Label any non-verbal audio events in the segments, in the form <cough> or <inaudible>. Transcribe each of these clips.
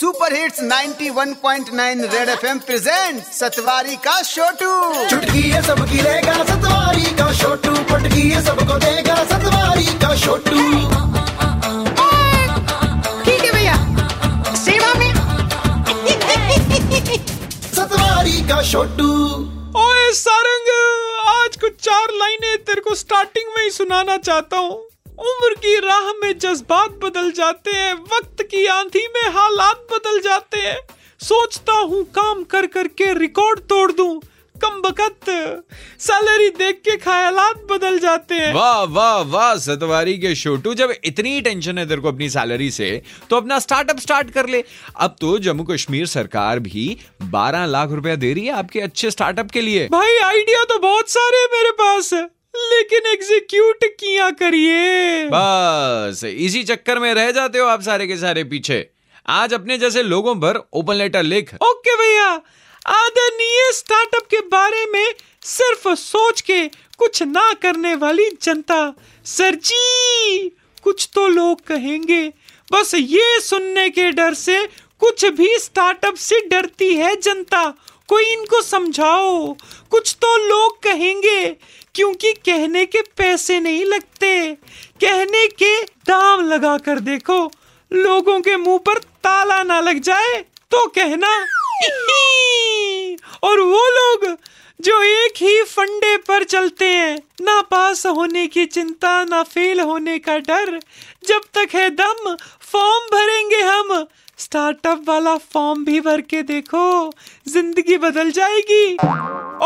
Super hits 91.9 Red FM present Satwari का छोटू चुटकी है सबकी रहेगा सतवारी का छोटू पटकी है सबको देगा सतवारी का छोटू ठीक है भैया। सेवा में। <laughs> सतवारी का छोटू ओए सारंग आज कुछ चार लाइनें तेरे को स्टार्टिंग में ही सुनाना चाहता हूँ। उम्र की राह में जज्बात बदल जाते हैं वक्त की आंधी में हालात बदल जाते हैं। सोचता हूँ काम कर कर के रिकॉर्ड तोड़ दूँ कम बकत सैलरी देख के ख्यालात बदल जाते हैं। वाह वाह वाह सतवारी के छोटू जब इतनी टेंशन है तेरे को अपनी सैलरी से तो अपना स्टार्टअप स्टार्ट कर ले। अब तो जम्मू कश्मीर सरकार भी 12 लाख रुपया दे रही है आपके अच्छे स्टार्टअप के लिए। भाई आइडिया तो बहुत सारे हैं मेरे पास। लेकिन एग्जीक्यूट किया करिए। बस इसी चक्कर में रह जाते हो आप सारे के सारे पीछे। आज अपने जैसे लोगों पर ओपन लेटर लिख। ओके भैया आदरणीय स्टार्टअप के बारे में सिर्फ़ सोच के कुछ ना करने वाली जनता सर जी कुछ तो लोग कहेंगे। बस ये सुनने के डर से कुछ भी स्टार्टअप से डरती है जनता। कोई इनको समझाओ। कुछ तो लोग कहेंगे, क्योंकि कहने के पैसे नहीं लगते। कहने के दाम लगा कर देखो, लोगों के मुँह पर ताला ना लग जाए तो कहना और वो लोग जो एक ही फंडे पर चलते हैं, ना पास होने की चिंता, ना फेल होने का डर, जब तक है दम, फॉर्म भरेंगे हम स्टार्टअप वाला फॉर्म भी भर के देखो, ज़िंदगी बदल जाएगी।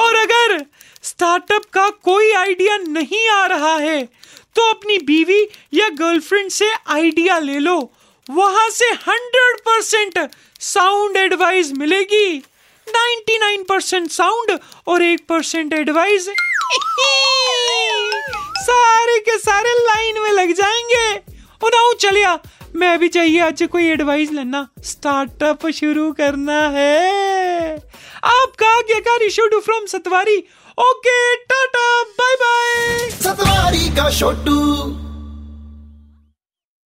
और अगर स्टार्टअप का कोई आइडिया नहीं आ रहा है तो अपनी बीवी या गर्लफ्रेंड से आइडिया ले लो। वहाँ से हंड्रेड परसेंट साउंड एडवाइस मिलेगी। 99% साउंड और एक परसेंट एडवाइस। <laughs> सारे के सारे लाइन में लग जाएँगे। उनाऊ चलिया मैं भी चाहिए आज कोई एडवाइस लेना। स्टार्टअप शुरू करना है। आपका आज्ञाकारी शुडू from Satwari. Okay tata bye bye Satwari का छोटू